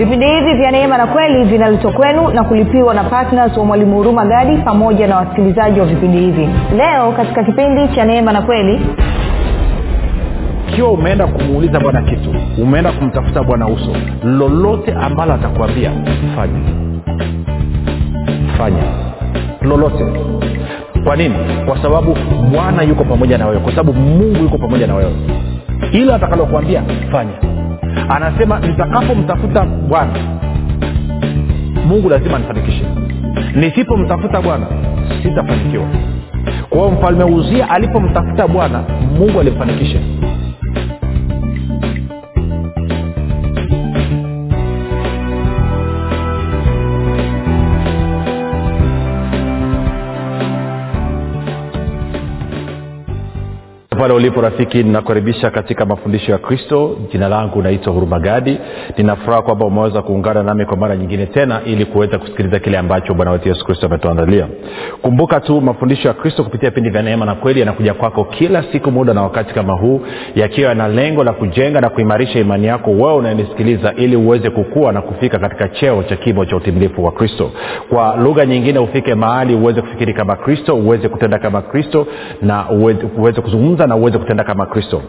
vipindi hivi vya neema na kweli vinaletwa kwenu na kulipiwa na ptns wa mwalimu huruma gadi pamoja na wasikilizaji wa vipindi hivi. Leo katika kipindi cha neema na kweli. Ikiwa umeenda kumuuliza bwana kitu umeenda kumtafuta bwana uso lolote ambalo atakwambia fanya. Fanya. Lolote. Kwa nini? Kwa sababu bwana yuko pamoja na wewe kwa sababu mungu yuko pamoja na wewe. Hilo atakalokuambia fanya anasema nitakapomtafuta bwana mungu lazima nifanikishe. Nisipomtafuta bwana sitafanikiwa. Kwa hiyo mfalme uzia alipomtafuta bwana mungu alimfanikisha pale ulipo rafiki ninakukaribisha katika mafundisho ya kristo. Jina langu naitwa hurumagadi ninafuraha kwamba umeweza kuungana nami kwa mara nyingine tena ili kuweza kusikiliza kile ambacho bwana wetu yesu kristo ametuandalia. Kumbuka tu mafundisho ya kristo kupitia vipindi vya neema na kweli yanakuja kwako kila siku muda na wakati kama huu yakiwa yana lengo la kujenga na kuimarisha imani yako wewe unayenisikiliza ili uweze kukua na kufika katika cheo cha kimo cha utimilifu wa kristo. Kwa lugha nyingine ufike mahali uweze kufikiri kama kristo uweze kutenda kama kristo na uweze, uweze kuzungumza na uweze kutenda kama kristo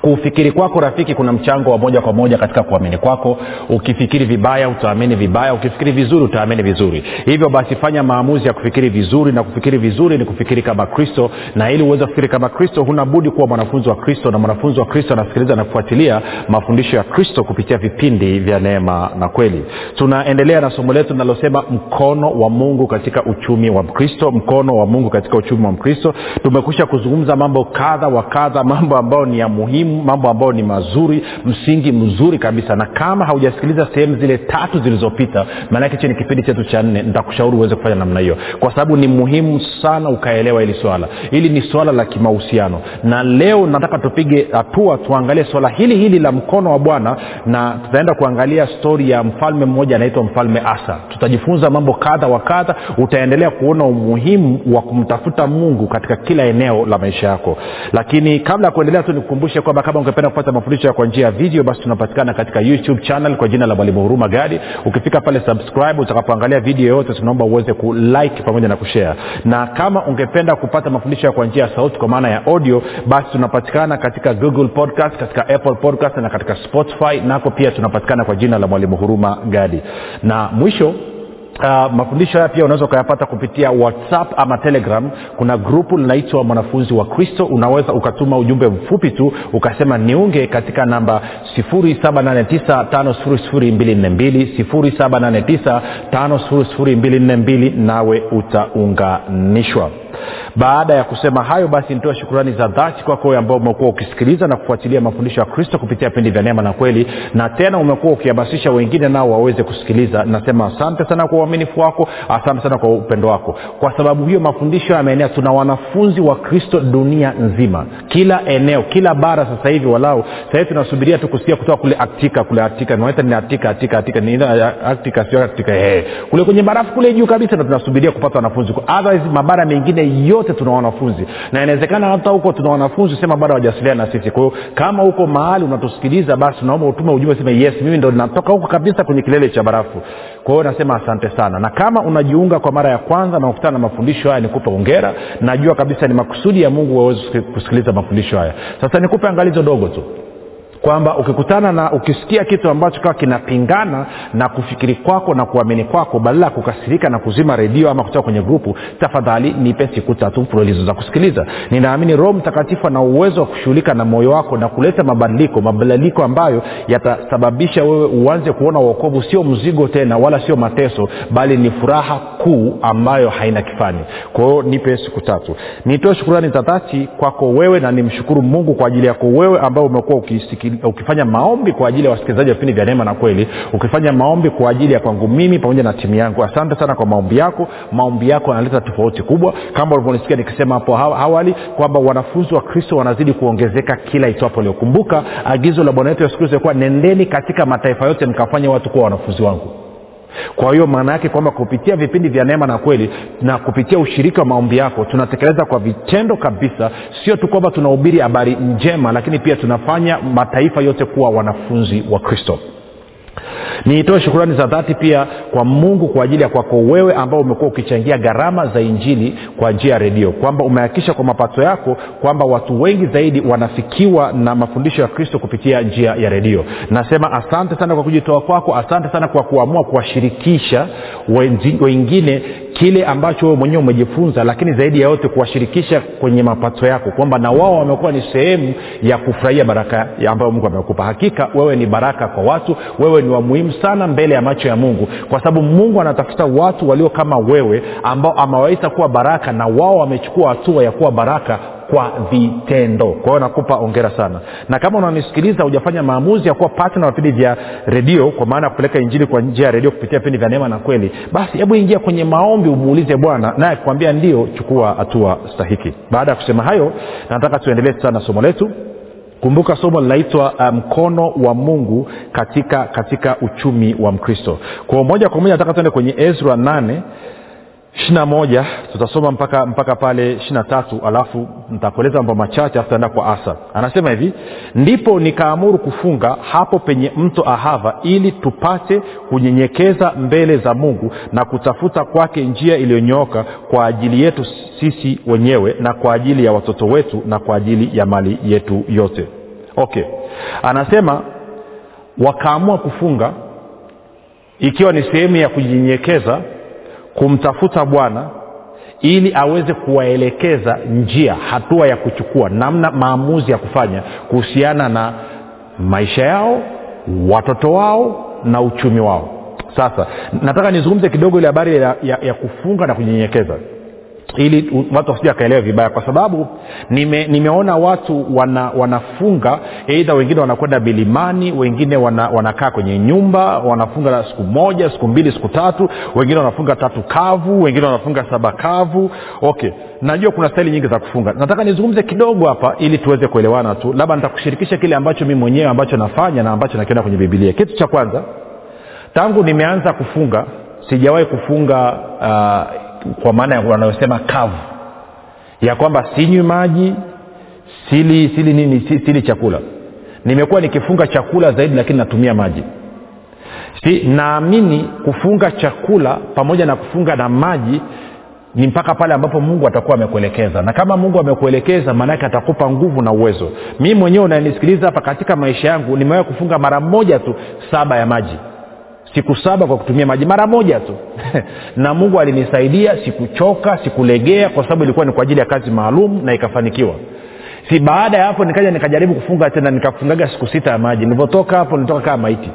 kufikiri kwako rafiki kuna mchango wa moja kwa moja katika kuamini kwako. Ukifikiri vibaya utaamini vibaya. Ukifikiri vizuri utaamini vizuri. Hivyo basi fanya maamuzi ya kufikiri vizuri na kufikiri vizuri ni kufikiri kama kristo. Na ili uweze kufikiri kama kristo huna budi kuwa mwanafunzi wa kristo. Na mwanafunzi wa kristo anasikiliza na kufuatilia mafundisho ya kristo kupitia vipindi vya neema na kweli. Tunaendelea na somo letu linalosema mkono wa mungu katika uchumi wa mkristo mkono wa mungu katika uchumi wa mkristo tumekwisha kuzungumza mambo kadha wa kadha mambo ambayo ni ya muhimu mambo ambayo ni mazuri msingi mzuri kabisa. Na kama haujasikiliza sehemu zile tatu zilizopita maanake hichi ni kipindi chetu cha nne nitakushauri uweze kufanya namna hiyo. Kwa sababu ni muhimu sana ukaelewa hili swala. Hili ni swala la kimahusiano. Na leo nataka tupige hatua tuangalie swala hili hili la mkono wa bwana na tutaenda kuangalia stori ya mfalme mmoja anaitwa mfalme asa. Tutajifunza mambo kadha wa kadha. Utaendelea kuona umuhimu wa kumtafuta mungu katika kila eneo la maisha yako. Lakini kabla ya kuendelea tu nikukumbushe kama ungependa kupata mafundisho kwa njia ya video basi tunapatikana katika youtube channel kwa jina la mwalimu huruma gadi. Ukifika pale subscribe utakapoangalia video yote tunaomba uweze kulike pamoja na kushare. Na kama ungependa kupata mafundisho kwa njia ya sauti kwa maana ya audio basi tunapatikana katika google podcast katika apple podcast na katika spotify. Nako pia tunapatikana kwa jina la mwalimu huruma gadi. Na mwisho Uh, mafundisho haya pia unaweza ukayapata kupitia whatsapp ama telegram. Kuna grupu linaitwa mwanafunzi wa kristo. Unaweza ukatuma ujumbe mfupi tu ukasema niunge katika namba 7895242 7895242 nawe utaunganishwa baada ya kusema hayo basi nitoe shukurani za dhati kwako kwa ambao umekuwa ukisikiliza na kufuatilia mafundisho ya kristo kupitia vipindi vya neema na kweli. Na tena umekuwa ukihamasisha wengine nao waweze kusikiliza. Nasema asante sana kwa uaminifu wako asante sana kwa upendo wako. Kwa sababu hiyo mafundisho yameenea tuna wanafunzi wa kristo dunia nzima. Kila eneo kila bara sasa hivi walau sahivi tunasubiria tu kusikia kutoka kule aktika kule aktika naita ni aktika aktika aktika ni aktika sio aktika hey. kule kwenye barafu kule juu kabisa na tunasubiria kupata wanafunzi. Otherwise mabara mengine yote tuna wanafunzi. Na inawezekana hata huko tuna wanafunzi sema bado hawajawasiliana na sisi. Kwa hiyo kama huko mahali unatusikiliza basi naomba utume ujumbe sema yes mimi ndo natoka huko kabisa kwenye kilele cha barafu. Kwa hiyo nasema asante sana. Na kama unajiunga kwa mara ya kwanza na kukutana na mafundisho haya nikupe ongera najua kabisa ni makusudi ya mungu waweze kusikiliza mafundisho haya. Sasa nikupe angalizo dogo tu kwamba ukikutana na ukisikia kitu ambacho kawa kinapingana na kufikiri kwako na kuamini kwako badala ya kukasirika na kuzima redio ama kutoka kwenye grupu tafadhali nipe siku tatu mfululizo za kusikiliza. Ninaamini roho mtakatifu ana uwezo wa kushughulika na moyo wako na kuleta mabadiliko mabadiliko ambayo yatasababisha wewe uanze kuona uokovu sio mzigo tena wala sio mateso bali ni furaha kuu ambayo haina kifani. Kwahio nipe siku tatu. Nitoe shukurani za dhati kwako wewe na nimshukuru mungu kwa ajili yako wewe ambao umekuwa ukifanya maombi kwa ajili ya wasikilizaji wa vipindi vya neema na kweli ukifanya maombi kwa ajili ya kwangu mimi pamoja na timu yangu. Asante sana kwa maombi yako. Maombi yako yanaleta tofauti kubwa. Kama ulivyonisikia nikisema hapo awali kwamba wanafunzi wa kristo wanazidi kuongezeka kila itwapo leo. Kumbuka agizo la bwana wetu yesu kristo kuwa nendeni katika mataifa yote mkafanya watu kuwa wanafunzi wangu kwa hiyo maana yake kwamba kupitia vipindi vya neema na kweli na kupitia ushiriki wa maombi yako tunatekeleza kwa vitendo kabisa. Sio tu kwamba tunahubiri habari njema lakini pia tunafanya mataifa yote kuwa wanafunzi wa kristo niitoe shukurani za dhati pia kwa mungu kwa ajili ya kwako wewe ambao umekuwa ukichangia gharama za injili kwa njia ya redio. Kwamba umehakikisha kwa mapato yako kwamba watu wengi zaidi wanafikiwa na mafundisho ya kristo kupitia njia ya redio. Nasema asante sana kwa kujitoa kwako asante sana kwa kuamua kuwashirikisha wengine kile ambacho wewe mwenyewe umejifunza lakini zaidi ya yote kuwashirikisha kwenye mapato yako. Kwamba na wao wamekuwa ni sehemu ya kufurahia baraka ambayo mungu amekupa. Hakika wewe ni baraka kwa watu wewe ni wa sana mbele ya macho ya mungu kwa sababu mungu anatafuta watu walio kama wewe ambao amewaita kuwa baraka na wao wamechukua hatua ya kuwa baraka kwa vitendo. Kwa hiyo nakupa ongera sana. Na kama unanisikiliza hujafanya maamuzi ya kuwa patna vipindi vya redio kwa maana ya kupeleka injili kwa njia ya redio kupitia vipindi vya neema na kweli basi hebu ingia kwenye maombi umuulize bwana naye akikwambia ndio chukua hatua stahiki. Baada ya kusema hayo nataka tuendelee sana somo letu kumbuka somo linaitwa mkono um, wa mungu katika katika uchumi wa mkristo. Kwao moja kwa moja nataka tuende kwenye ezra nane ishirina moja. Tutasoma mpaka mpaka pale ishirina tatu alafu ntakueleza mambo machache alafu taenda kwa asa. Anasema hivi ndipo nikaamuru kufunga hapo penye mto ahava ili tupate kunyenyekeza mbele za mungu na kutafuta kwake njia iliyonyooka kwa ajili yetu sisi wenyewe na kwa ajili ya watoto wetu na kwa ajili ya mali yetu yote okay. Anasema wakaamua kufunga ikiwa ni sehemu ya kujinyenyekeza kumtafuta bwana ili aweze kuwaelekeza njia hatua ya kuchukua namna maamuzi ya kufanya kuhusiana na maisha yao watoto wao na uchumi wao. Sasa nataka nizungumze kidogo ile habari ya, ya, ya kufunga na kunyenyekeza ili watu wasija wakaelewa vibaya kwa sababu nime, nimeona watu wana, wanafunga eidha wengine wanakwenda milimani wengine wana, wanakaa kwenye nyumba wanafunga siku moja siku mbili siku tatu wengine wanafunga tatu kavu wengine wanafunga saba kavu. Okay najua kuna staili nyingi za kufunga. Nataka nizungumze kidogo hapa ili tuweze kuelewana tu. Labda nitakushirikisha kile ambacho mi mwenyewe ambacho nafanya na ambacho nakiona kwenye bibilia kitu cha kwanza tangu nimeanza kufunga sijawahi kufunga uh, kwa maana wanayosema kavu. Ya kwamba sinywi maji sili sili nini sili chakula. Nimekuwa nikifunga chakula zaidi lakini natumia maji. Si naamini kufunga chakula pamoja na kufunga na maji ni mpaka pale ambapo mungu atakuwa amekuelekeza. Na kama mungu amekuelekeza maanake atakupa nguvu na uwezo. Mi mwenyewe unanisikiliza hapa katika maisha yangu nimewahi kufunga mara moja tu saba ya maji siku saba kwa kutumia maji. Mara moja tu. Na mungu alinisaidia sikuchoka sikulegea kwa sababu ilikuwa ni kwa ajili ya kazi maalum na ikafanikiwa. Si baada ya hapo nikaja nikajaribu kufunga tena nikafungaga siku sita ya maji. Nilivyotoka hapo nilitoka kama maiti.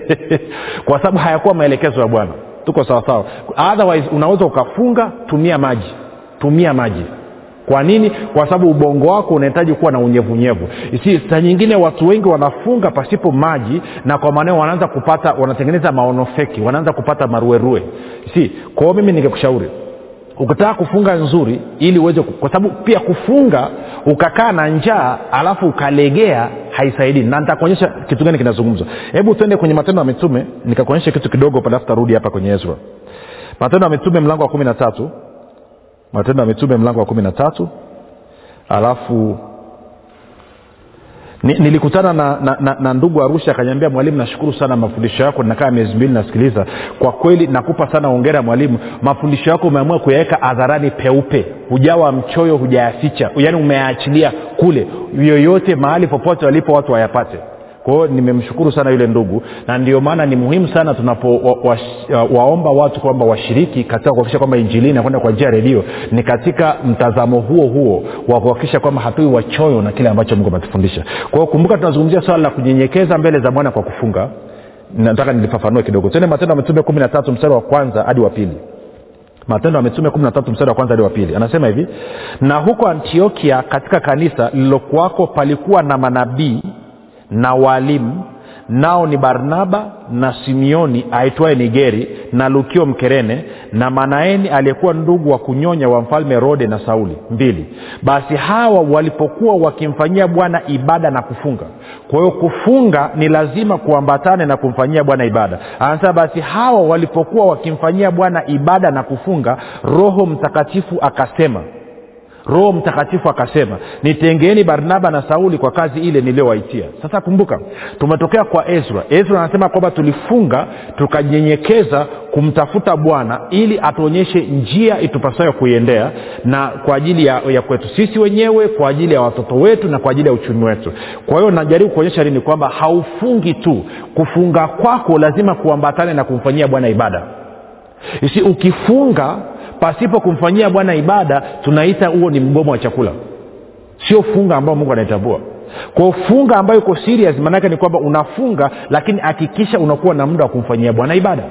Kwa sababu hayakuwa maelekezo ya bwana. Tuko sawasawa. Otherwise unaweza ukafunga tumia maji. Tumia maji kwa nini? Kwa sababu ubongo wako unahitaji kuwa na unyevunyevu. Si saa nyingine watu wengi wanafunga pasipo maji na kwa maanao wanaanza kupata wanatengeneza maono wanaanza kupata maruerue. Si kwao mimi ningekushauri ukitaka kufunga nzuri ili uweze kwa sababu pia kufunga ukakaa na njaa alafu ukalegea haisaidii. Na nitakuonyesha kitu gani kinazungumzwa. Hebu tuende kwenye matendo ya mitume nikakuonyesha kitu kidogo alafu tarudi hapa kwenye ezra. Matendo ya mitume mlango wa kumi na tatu matendo ya mitume mlango wa kumi na tatu. Alafu ni, nilikutana na, na, na, na ndugu arusha akanyambia mwalimu nashukuru sana mafundisho yako nakaa miezi mbili nasikiliza. Kwa kweli nakupa sana ongera mwalimu. Mafundisho yako umeamua kuyaweka hadharani peupe. Hujawa mchoyo hujayaficha. Yaani umeyaachilia kule. Yoyote mahali popote walipo watu wayapate kwa hiyo nimemshukuru sana yule ndugu na ndio maana ni muhimu sana tunapowaomba wa, wa, wa watu kwamba washiriki katika kuhakikisha kwamba injili inakwenda kwa njia ya redio. Ni katika mtazamo huo huo wa kuhakikisha kwamba hatui wachoyo na kile ambacho mungu ametufundisha. Kwa kumbuka tunazungumzia swala la kunyenyekeza mbele za bwana kwa kufunga. Nataka nilifafanue kidogo. Tende matendo ya mitume kumi na tatu mstari wa kwanza hadi wa pili. Matendo ya mitume kumi na tatu mstari wa kwanza hadi wa pili. Anasema hivi na huko antiokia katika kanisa lililokuwako palikuwa na manabii na waalimu nao ni barnaba na simeoni aitwaye nigeri na lukio mkerene na manaeni aliyekuwa ndugu wa kunyonya wa mfalme rode na sauli. Mbili basi hawa walipokuwa wakimfanyia bwana ibada na kufunga. Kwa hiyo kufunga ni lazima kuambatane na kumfanyia bwana ibada. Anasema basi hawa walipokuwa wakimfanyia bwana ibada na kufunga roho mtakatifu akasema roho mtakatifu akasema nitengeeni barnaba na sauli kwa kazi ile niliyowaitia. Sasa kumbuka tumetokea kwa ezra. Ezra anasema kwamba tulifunga tukanyenyekeza kumtafuta bwana ili atuonyeshe njia itupasayo kuiendea na kwa ajili ya, ya kwetu sisi wenyewe kwa ajili ya watoto wetu na kwa ajili ya uchumi wetu. Kwa hiyo najaribu kuonyesha nini? Kwamba haufungi tu. Kufunga kwako lazima kuambatane na kumfanyia bwana ibada. Isi ukifunga pasipo kumfanyia bwana ibada tunaita huo ni mgomo wa chakula. Sio funga ambao mungu anaitambua kwa funga ambayo iko serious maanake ni kwamba unafunga lakini hakikisha unakuwa na muda wa kumfanyia bwana ibada.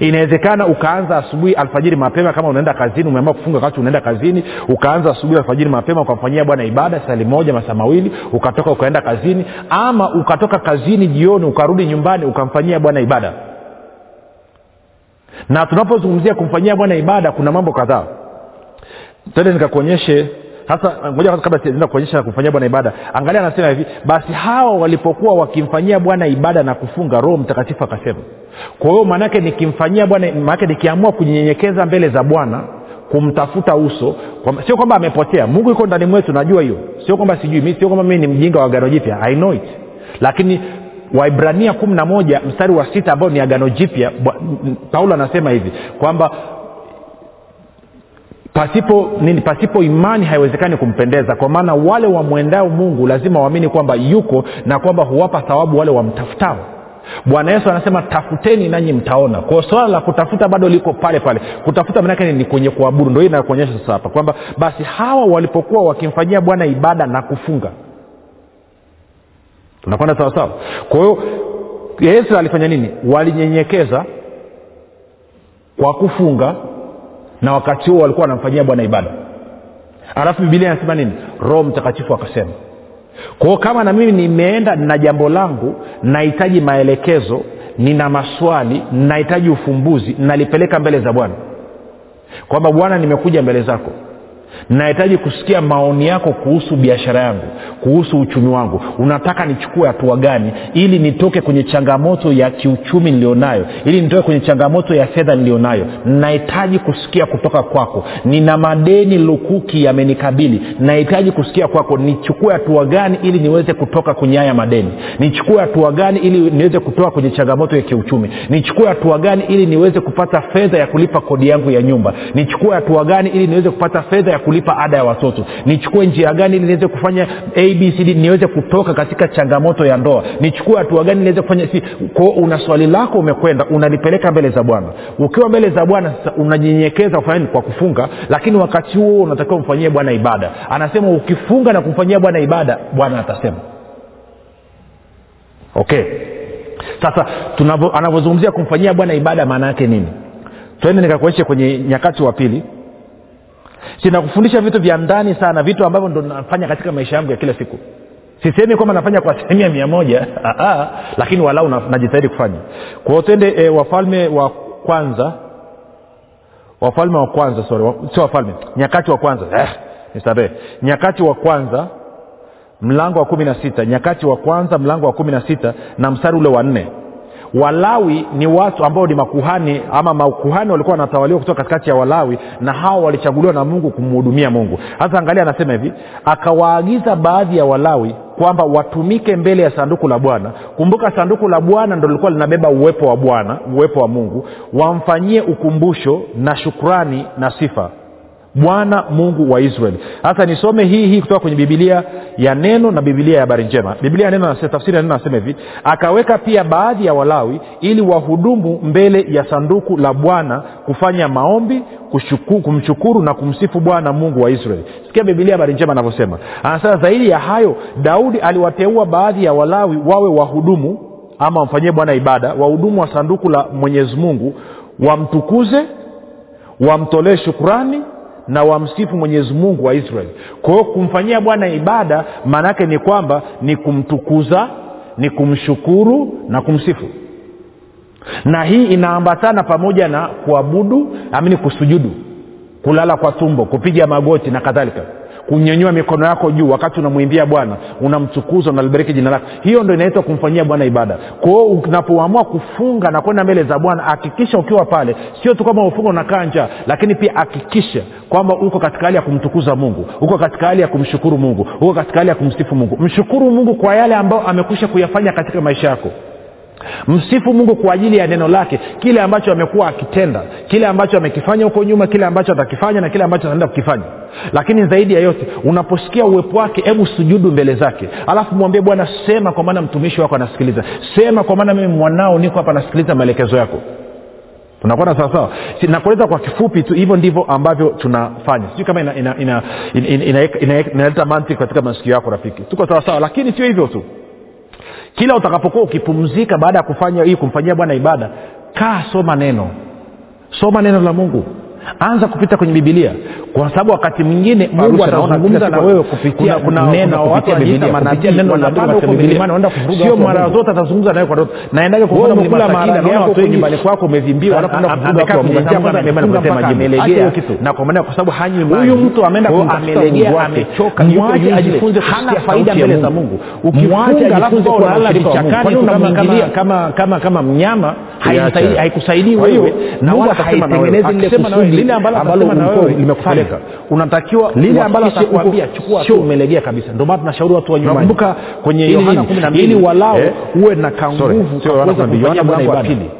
Inawezekana ukaanza asubuhi alfajiri mapema kama unaenda kazini umeamua kufunga wakati unaenda kazini ukaanza asubuhi alfajiri mapema ukamfanyia bwana ibada sali moja masaa mawili ukatoka ukaenda kazini ama ukatoka kazini jioni ukarudi nyumbani ukamfanyia bwana ibada na tunapozungumzia kumfanyia bwana ibada kuna mambo kadhaa. Tende nikakuonyeshe hasa moja kabla sijaenda kuonyesha kumfanyia bwana ibada. Angalia anasema hivi basi hawa walipokuwa wakimfanyia bwana ibada na kufunga roho mtakatifu akasema. Kwa hiyo maanake nikimfanyia bwana maanake nikiamua kunyenyekeza mbele za bwana kumtafuta uso kwa, sio kwamba amepotea. Mungu yuko ndani mwetu najua hiyo. Sio kwamba sijui mi sio kwamba mii ni mjinga wa garo jipya. I know it. Lakini waibrania kumi na moja mstari wa sita ambao ni agano jipya. Paulo anasema hivi kwamba pasipo nini pasipo imani haiwezekani kumpendeza kwa maana wale wamwendao mungu lazima waamini kwamba yuko na kwamba huwapa thawabu wale wamtafutao. Bwana yesu anasema tafuteni nanyi mtaona. Kwao swala la kutafuta bado liko pale pale. Kutafuta manake ni kwenye kuabudu. Ndo hii inakuonyesha sasa hapa kwamba basi hawa walipokuwa wakimfanyia bwana ibada na kufunga tunakwenda sawasawa kwa hiyo yesu alifanya nini? Walinyenyekeza kwa kufunga na wakati huo walikuwa wanamfanyia bwana ibada. Alafu bibilia anasema nini? Roho mtakatifu akasema. Kwao kama na mimi nimeenda na jambo langu nahitaji maelekezo nina maswali nahitaji ufumbuzi nalipeleka mbele za bwana. Kwamba bwana nimekuja mbele zako nahitaji kusikia maoni yako kuhusu biashara yangu kuhusu uchumi wangu. Unataka nichukue hatua gani ili nitoke kwenye changamoto ya kiuchumi nilionayo ili nitoke kwenye changamoto ya fedha nilionayo? Nahitaji kusikia kutoka kwako. Nina madeni lukuki yamenikabili. Nahitaji kusikia kwako. Nichukue hatua gani ili niweze kutoka kwenye haya madeni? Nichukue hatua gani ili niweze kutoka kwenye changamoto ya kiuchumi? Nichukue hatua gani ili niweze kupata fedha ya kulipa kodi yangu ya nyumba? Nichukue hatua gani ili niweze kupata fedha ya kulipa ada ya watoto. Nichukue njia gani ili niweze kufanya abcd niweze kutoka katika changamoto ya ndoa? Nichukue hatua gani niweze kufanya si kwao una swali lako umekwenda unalipeleka mbele za bwana. Ukiwa mbele za bwana sasa unajinyenyekeza kufanya kwa kufunga. Lakini wakati huo unatakiwa umfanyie bwana ibada. Anasema ukifunga na kumfanyia bwana ibada bwana atasema. Okay. Sasa anavyozungumzia kumfanyia bwana ibada maana yake nini? Twende nikakuonyeshe kwenye nyakati wa pili sinakufundisha vitu vya ndani sana vitu ambavyo ndo nafanya katika maisha yangu ya kila siku. Sisemi kwamba nafanya kwa asilimia mia moja Aa, lakini walau najitahidi kufanya. Kwao twende e, wafalme wa kwanza. Wafalme wa kwanza sorry wa, sio wafalme nyakati wa kwanza. Eh, nisamehe nyakati wa kwanza mlango wa kumi na sita nyakati wa kwanza mlango wa kumi na sita na mstari ule wa nne walawi ni watu ambao ni makuhani ama makuhani walikuwa wanatawaliwa kutoka katikati ya walawi na hawa walichaguliwa na mungu kumhudumia mungu. Hasa angalia anasema hivi akawaagiza baadhi ya walawi kwamba watumike mbele ya sanduku la bwana. Kumbuka sanduku la bwana ndo lilikuwa linabeba uwepo wa bwana uwepo wa mungu. Wamfanyie ukumbusho na shukrani na sifa bwana mungu wa israeli. Sasa nisome hii hii kutoka kwenye bibilia ya neno na bibilia ya habari njema. Bibilia neno tafsiri ya neno anasema hivi akaweka pia baadhi ya walawi ili wahudumu mbele ya sanduku la bwana kufanya maombi kushuku, kumshukuru na kumsifu bwana mungu wa israeli. Sikia bibilia habari njema anavyosema anasema zaidi ya hayo daudi aliwateua baadhi ya walawi wawe wahudumu ama wamfanyie bwana ibada wahudumu wa sanduku la mwenyezi mungu wamtukuze wamtolee shukurani na wamsifu mwenyezi mungu wa israeli. Kwa hiyo kumfanyia bwana ibada maana yake ni kwamba ni kumtukuza ni kumshukuru na kumsifu. Na hii inaambatana pamoja na kuabudu amini kusujudu kulala kwa tumbo kupiga magoti na kadhalika kunyanyua mikono yako juu wakati unamwimbia bwana unamtukuza unalibariki jina lako hiyo ndo inaitwa kumfanyia bwana ibada. Kwao unapoamua kufunga na kwenda mbele za bwana hakikisha ukiwa pale sio tu kwamba ufunga unakaa njaa lakini pia hakikisha kwamba uko katika hali ya kumtukuza mungu uko katika hali ya kumshukuru mungu uko katika hali ya kumsifu mungu. Mshukuru mungu kwa yale ambayo amekwisha kuyafanya katika maisha yako msifu mungu kwa ajili ya neno lake kile ambacho amekuwa akitenda kile ambacho amekifanya huko nyuma kile ambacho atakifanya na kile ambacho anaenda kukifanya lakini zaidi ya yote unaposikia uwepo wake hebu sujudu mbele zake alafu mwambie bwana sema kwa maana mtumishi wako anasikiliza sema kwa maana mimi mwanao niko hapa nasikiliza maelekezo yako tunakwenda sawasawa nakueleza kwa kifupi tu hivyo ndivyo ambavyo tunafanya sijui kama inaleta ina, ina, ina, ina, ina, ina, ina mantiki katika masikio yako rafiki tuko sawasawa lakini sio hivyo tu kila utakapokuwa ukipumzika baada ya kufanya hii kumfanyia bwana ibada kaa soma neno. Soma neno la mungu anza kupita kwenye bibilia kwa sababu wakati mwingine mungu atazungumza na wewe kupitia neno sio mara zote atazungumza nawe kwa naendaga nyumbani kwako umevimbiwa na kwa maana kwa sababu hanywi huyu mtu ameenda amelegea amechoka mwache ajifunze hana faida mbele za mungu. Kama kama mnyama haikusaidii wewe. Na wala haitengenezi lile kusudi lile ambalo limekupeleka unatakiwa lile ambalo atakwambia chukua umelegea kabisa. Ndio maana tunashauri watu wa nyumbani. Kwenye yohana kumi na mbili. ili walao uwe na kanguvu kuweza kufanyia mlango wa pili.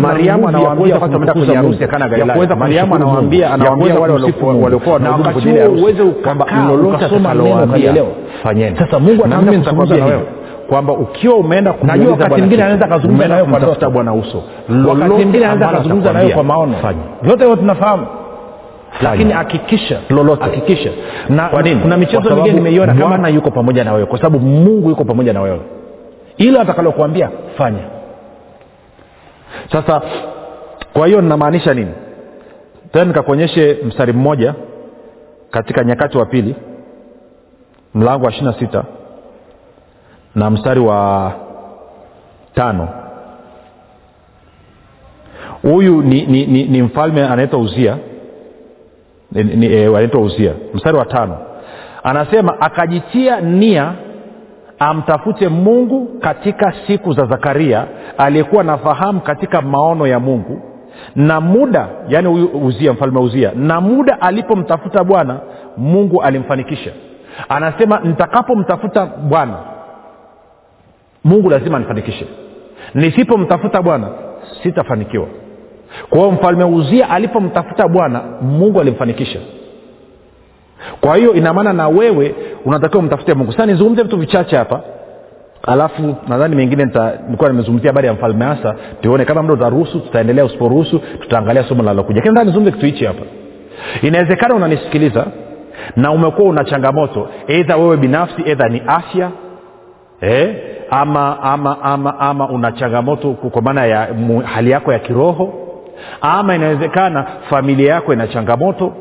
Mariamu anawaambia wakati ameenda kwenye harusi. ya kana galilaya. mariamu anawaambia anawaambia wale waliokuwa na wakati huo uweze ukakaa ukasoma neno fanyeni. Sasa mungu kuzungumza na wewe kwamba ukiwa umeenda najua wakati mwingine anaweza akazungumza nawe kwa kutafuta bwana uso. Wakati mwingine anaweza akazungumza nawe kwa maono. vyote hivyo tunafahamu. Lakini hakikisha lolote. hakikisha. Na kuna michezo mingine nimeiona kama Bwana na yuko pamoja na wewe kwa sababu mungu yuko pamoja na wewe. Ilo atakalokuambia fanya. Sasa kwa hiyo ninamaanisha nini? Tena nikakuonyeshe mstari mmoja katika nyakati wa pili mlango wa ishiri na sita na mstari wa tano. Huyu ni, ni, ni, ni mfalme anaitwa uzia. Ni, ni, e, anaitwa uzia. Mstari wa tano. Anasema akajitia nia amtafute mungu katika siku za zakaria aliyekuwa nafahamu katika maono ya mungu. Na muda yaani huyu uzia mfalme uzia na muda alipomtafuta bwana mungu alimfanikisha. Anasema nitakapomtafuta bwana mungu lazima anifanikishe nisipomtafuta bwana sitafanikiwa. Kwa hiyo mfalme uzia alipomtafuta bwana mungu alimfanikisha. Kwa hiyo ina maana na wewe unatakiwa mtafute mungu. Sasa nizungumze vitu vichache hapa. Alafu nadhani mengine nilikuwa nimezungumzia habari ya mfalme hasa tuone kama mda utaruhusu tutaendelea usiporuhusu tutaangalia somo linalokuja. Lakini nataka nizungumze kitu hichi hapa. Inawezekana unanisikiliza na umekuwa una changamoto. Eidha wewe binafsi eidha ni afya eh? Ama ama ama ama una changamoto kwa maana ya hali yako ya kiroho. Ama inawezekana familia yako ina changamoto.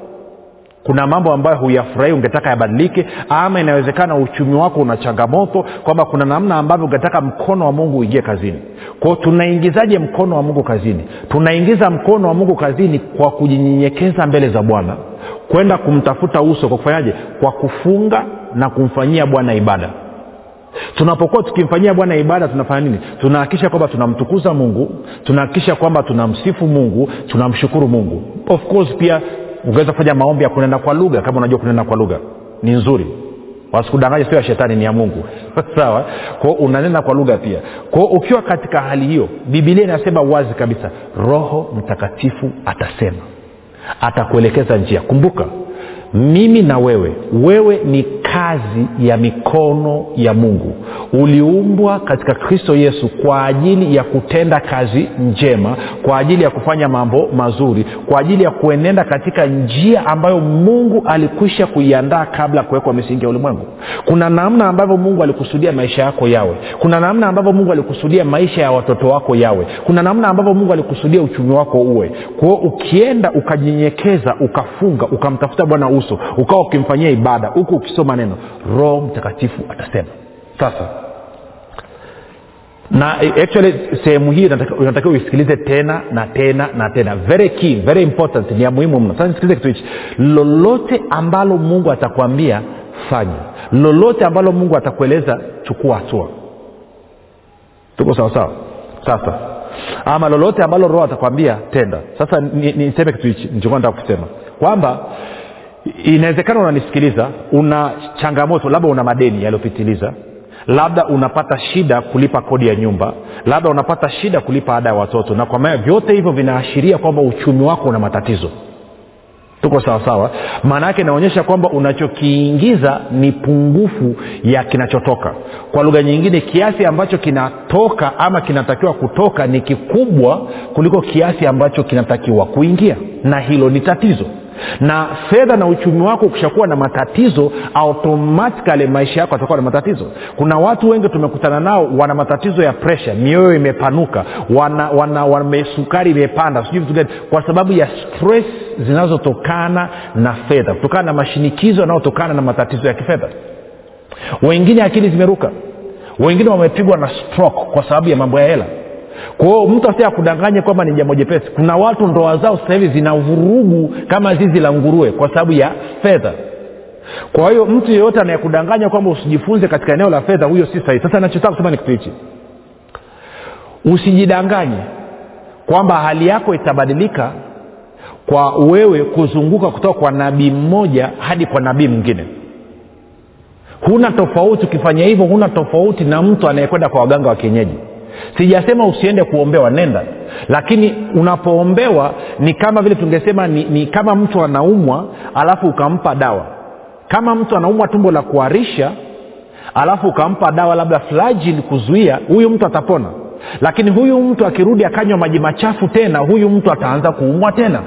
Kuna mambo ambayo huyafurahii ungetaka yabadilike. Ama inawezekana uchumi wako una changamoto kwamba kuna namna ambavyo ungetaka mkono wa mungu uingie kazini. Kwao tunaingizaje mkono wa mungu kazini? Tunaingiza mkono wa mungu kazini kwa kujinyenyekeza mbele za bwana. Kwenda kumtafuta uso kwa kufanyaje? Kwa kufunga na kumfanyia bwana ibada tunapokuwa tukimfanyia bwana ibada tunafanya nini? Tunahakikisha kwamba tunamtukuza mungu tunahakikisha kwamba tunamsifu mungu tunamshukuru mungu. Of course pia ungeweza kufanya maombi ya kunena kwa lugha kama unajua kunena kwa lugha. Ni nzuri. Wasikudanganya sio ya shetani ni ya mungu. Sawa? Kwao unanena kwa lugha pia. Kwao ukiwa katika hali hiyo bibilia inasema wazi kabisa roho mtakatifu atasema. Atakuelekeza njia. Kumbuka mimi na wewe wewe ni kazi ya mikono ya mungu. Uliumbwa katika kristo yesu kwa ajili ya kutenda kazi njema kwa ajili ya kufanya mambo mazuri kwa ajili ya kuenenda katika njia ambayo mungu alikwisha kuiandaa kabla ya kuwekwa misingi ya ulimwengu. Kuna namna ambavyo mungu alikusudia maisha yako yawe. Kuna namna ambavyo mungu alikusudia maisha ya watoto wako yawe. Kuna namna ambavyo mungu alikusudia uchumi wako uwe. Kwao ukienda ukajinyenyekeza ukafunga ukamtafuta bwana uso ukawa ukimfanyia ibada huku ukisoma neno roho mtakatifu atasema. Sasa na actually sehemu hii unatakiwa uisikilize tena na tena na tena. Very key very important ni ya muhimu mno. Sasa nisikilize kitu hichi. Lolote ambalo mungu atakwambia fanya. Lolote ambalo mungu atakueleza chukua hatua. Tuko sawasawa sasa ama lolote ambalo roho atakwambia tenda. Sasa niseme ni, ni kitu hichi nichokuwa nataka kukisema kwamba inawezekana unanisikiliza una changamoto labda una madeni yaliyopitiliza labda unapata shida kulipa kodi ya nyumba labda unapata shida kulipa ada ya watoto na kwa maana vyote hivyo vinaashiria kwamba uchumi wako una matatizo. Tuko sawasawa? Maana yake inaonyesha kwamba unachokiingiza ni pungufu ya kinachotoka. Kwa lugha nyingine kiasi ambacho kinatoka ama kinatakiwa kutoka ni kikubwa kuliko kiasi ambacho kinatakiwa kuingia. Na hilo ni tatizo na fedha na uchumi wako ukishakuwa na matatizo automatikali maisha yako atakuwa na matatizo. Kuna watu wengi tumekutana nao wana matatizo ya presha mioyo imepanuka wana, wana, wana sukari imepanda sijui vitu gani kwa sababu ya stress zinazotokana na fedha kutokana na mashinikizo yanayotokana na matatizo ya kifedha. Wengine akili zimeruka. Wengine wamepigwa na stroke kwa sababu ya mambo ya hela kwao mtu asi akudanganye kwamba ni jambo jepesi. Kuna watu ndoa zao sasa hivi zina vurugu kama zizi la nguruwe kwa sababu ya fedha. Kwa hiyo mtu yeyote anayekudanganya kwamba usijifunze katika eneo la fedha huyo si sahihi. Sasa nachotaka kusema ni kitu hichi. Usijidanganye kwamba hali yako itabadilika kwa wewe kuzunguka kutoka kwa nabii mmoja hadi kwa nabii mwingine. Huna tofauti ukifanya hivyo huna tofauti na mtu anayekwenda kwa waganga wa kienyeji sijasema usiende kuombewa nenda. Lakini unapoombewa ni kama vile tungesema ni, ni kama mtu anaumwa alafu ukampa dawa. Kama mtu anaumwa tumbo la kuharisha alafu ukampa dawa labda flagil kuzuia huyu mtu atapona. Lakini huyu mtu akirudi akanywa maji machafu tena huyu mtu ataanza kuumwa tena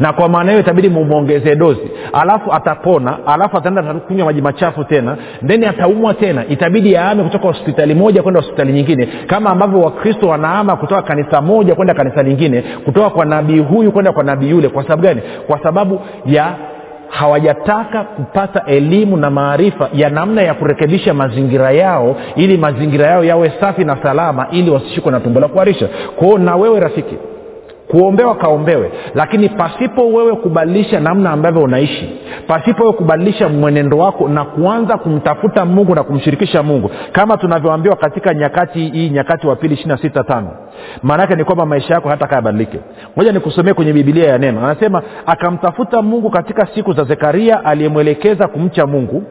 na kwa maana hiyo itabidi mumwongezee dozi. Alafu atapona alafu ataenda kunywa maji machafu tena ndeni ataumwa tena. Itabidi aame kutoka hospitali moja kwenda hospitali nyingine. Kama ambavyo wakristo wanaama kutoka kanisa moja kwenda kanisa lingine kutoka kwa nabii huyu kwenda kwa nabii yule. Kwa sababu gani? Kwa sababu ya hawajataka kupata elimu na maarifa ya namna ya kurekebisha mazingira yao ili mazingira yao yawe safi na salama ili wasishikwe na tumbo la kuharisha. Kwao na wewe rafiki kuombewa kaombewe lakini pasipo wewe kubadilisha namna ambavyo unaishi pasipo wewe kubadilisha mwenendo wako na kuanza kumtafuta mungu na kumshirikisha mungu kama tunavyoambiwa katika nyakati hii nyakati wa pili ishiri sita tano. Maanaake ni kwamba maisha yako hata kaa yabadilike moja nikusomee kwenye bibilia ya neno. Anasema akamtafuta mungu katika siku za zekaria aliyemwelekeza kumcha mungu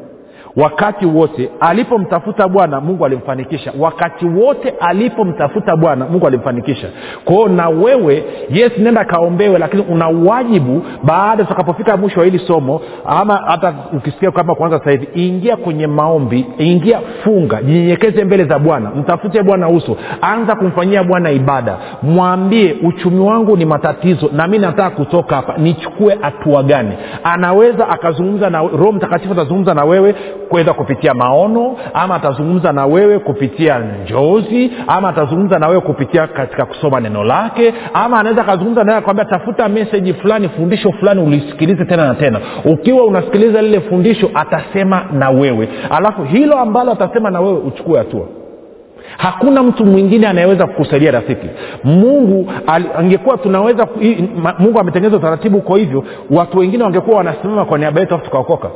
wakati wote alipomtafuta bwana mungu alimfanikisha. Wakati wote alipomtafuta bwana mungu alimfanikisha. Kwao na wewe yes nenda kaombewe lakini una wajibu baada utakapofika mwisho wa hili somo ama hata ukisikia kama kwanza hivi ingia kwenye maombi ingia funga jinyenyekeze mbele za bwana mtafute bwana uso anza kumfanyia bwana ibada. Mwambie uchumi wangu ni matatizo na mi nataka kutoka hapa. Nichukue hatua gani? Anaweza akazungumza na roho mtakatifu atazungumza na wewe kwenda kupitia maono ama atazungumza na wewe kupitia njozi ama atazungumza na wewe kupitia katika kusoma neno lake ama anaweza akazungumza nawe akwambia tafuta meseji fulani fundisho fulani ulisikilize tena na tena. Ukiwa unasikiliza lile fundisho atasema na wewe. Alafu hilo ambalo atasema na wewe uchukue hatua. Hakuna mtu mwingine anayeweza kukusaidia rafiki. Mungu angekuwa tunaweza mungu ametengeneza utaratibu uko hivyo watu wengine wangekuwa wanasimama kwa niaba yetu afu tukaokoka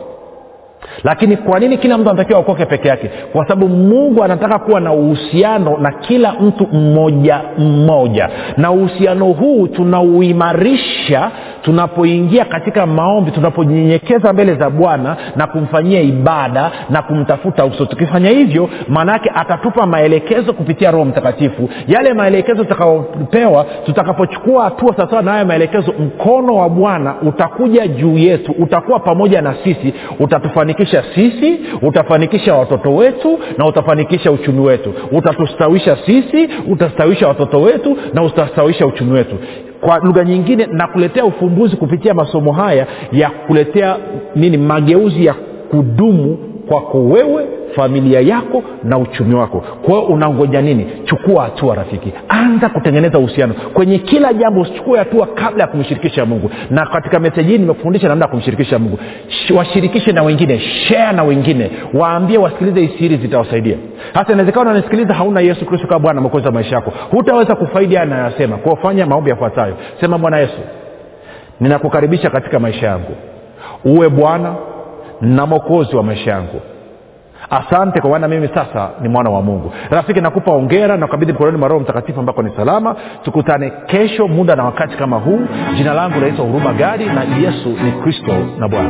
lakini kwa nini kila mtu anatakiwa aokoke peke yake? Kwa sababu mungu anataka kuwa na uhusiano na kila mtu mmoja mmoja. Na uhusiano huu tunauimarisha tunapoingia katika maombi tunapojinyenyekeza mbele za bwana na kumfanyia ibada na kumtafuta uso. Tukifanya hivyo maana yake atatupa maelekezo kupitia roho mtakatifu. Yale maelekezo tutakaopewa tutakapochukua hatua sawasawa na haya maelekezo mkono wa bwana utakuja juu yetu utakuwa pamoja na sisi utatufanikisha sisi utafanikisha watoto wetu na utafanikisha uchumi wetu. Utatustawisha sisi utastawisha watoto wetu na utastawisha uchumi wetu. Kwa lugha nyingine nakuletea ufumbuzi kupitia masomo haya ya kuletea nini mageuzi ya kudumu kwako wewe familia yako na uchumi wako. Kwa unangoja nini? Chukua hatua rafiki. Anza kutengeneza uhusiano. Kwenye kila jambo usichukue hatua kabla ya kumshirikisha mungu. Na katika meseji hii nimekufundisha namna ya kumshirikisha mungu. Sh- washirikishe na wengine. Share na wengine. Waambie wasikilize hii zitawasaidia hasa inawezekana unanisikiliza hauna yesu kristo kama bwana mwokozi maisha yako. Hutaweza kufaidi haya anayosema fanya maombi yafuatayo. Sema bwana yesu ninakukaribisha katika maisha yangu. Uwe bwana na mwokozi wa maisha yangu. Asante kwa maana mimi sasa ni mwana wa mungu. Rafiki nakupa ongera na kukabidhi mkononi mwa roho mtakatifu ambako ni salama. Tukutane kesho muda na wakati kama huu. Jina langu naitwa huruma gadi na yesu ni kristo na bwana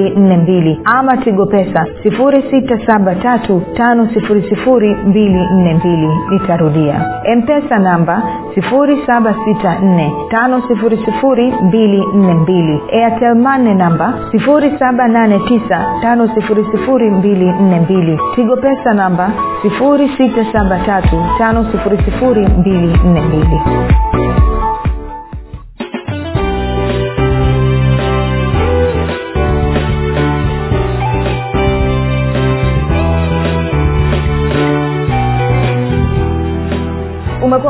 7895242 ama tigo pesa 6735242 nitarudia mpesa namba 7645242 airtelmane namba 7895242 tigo pesa namba 6735242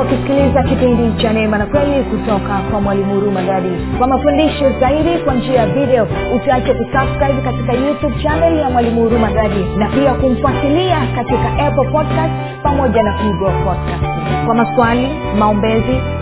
umekuwa kipindi cha neema na kweli kutoka kwa mwalimu hurumagadi kwa mafundisho zaidi kwa njia ya video utaache kusubscribe katika youtube chanel ya mwalimu hurumagadi na pia kumfuatilia katika apple podcast pamoja na google podcast kwa maswali maombezi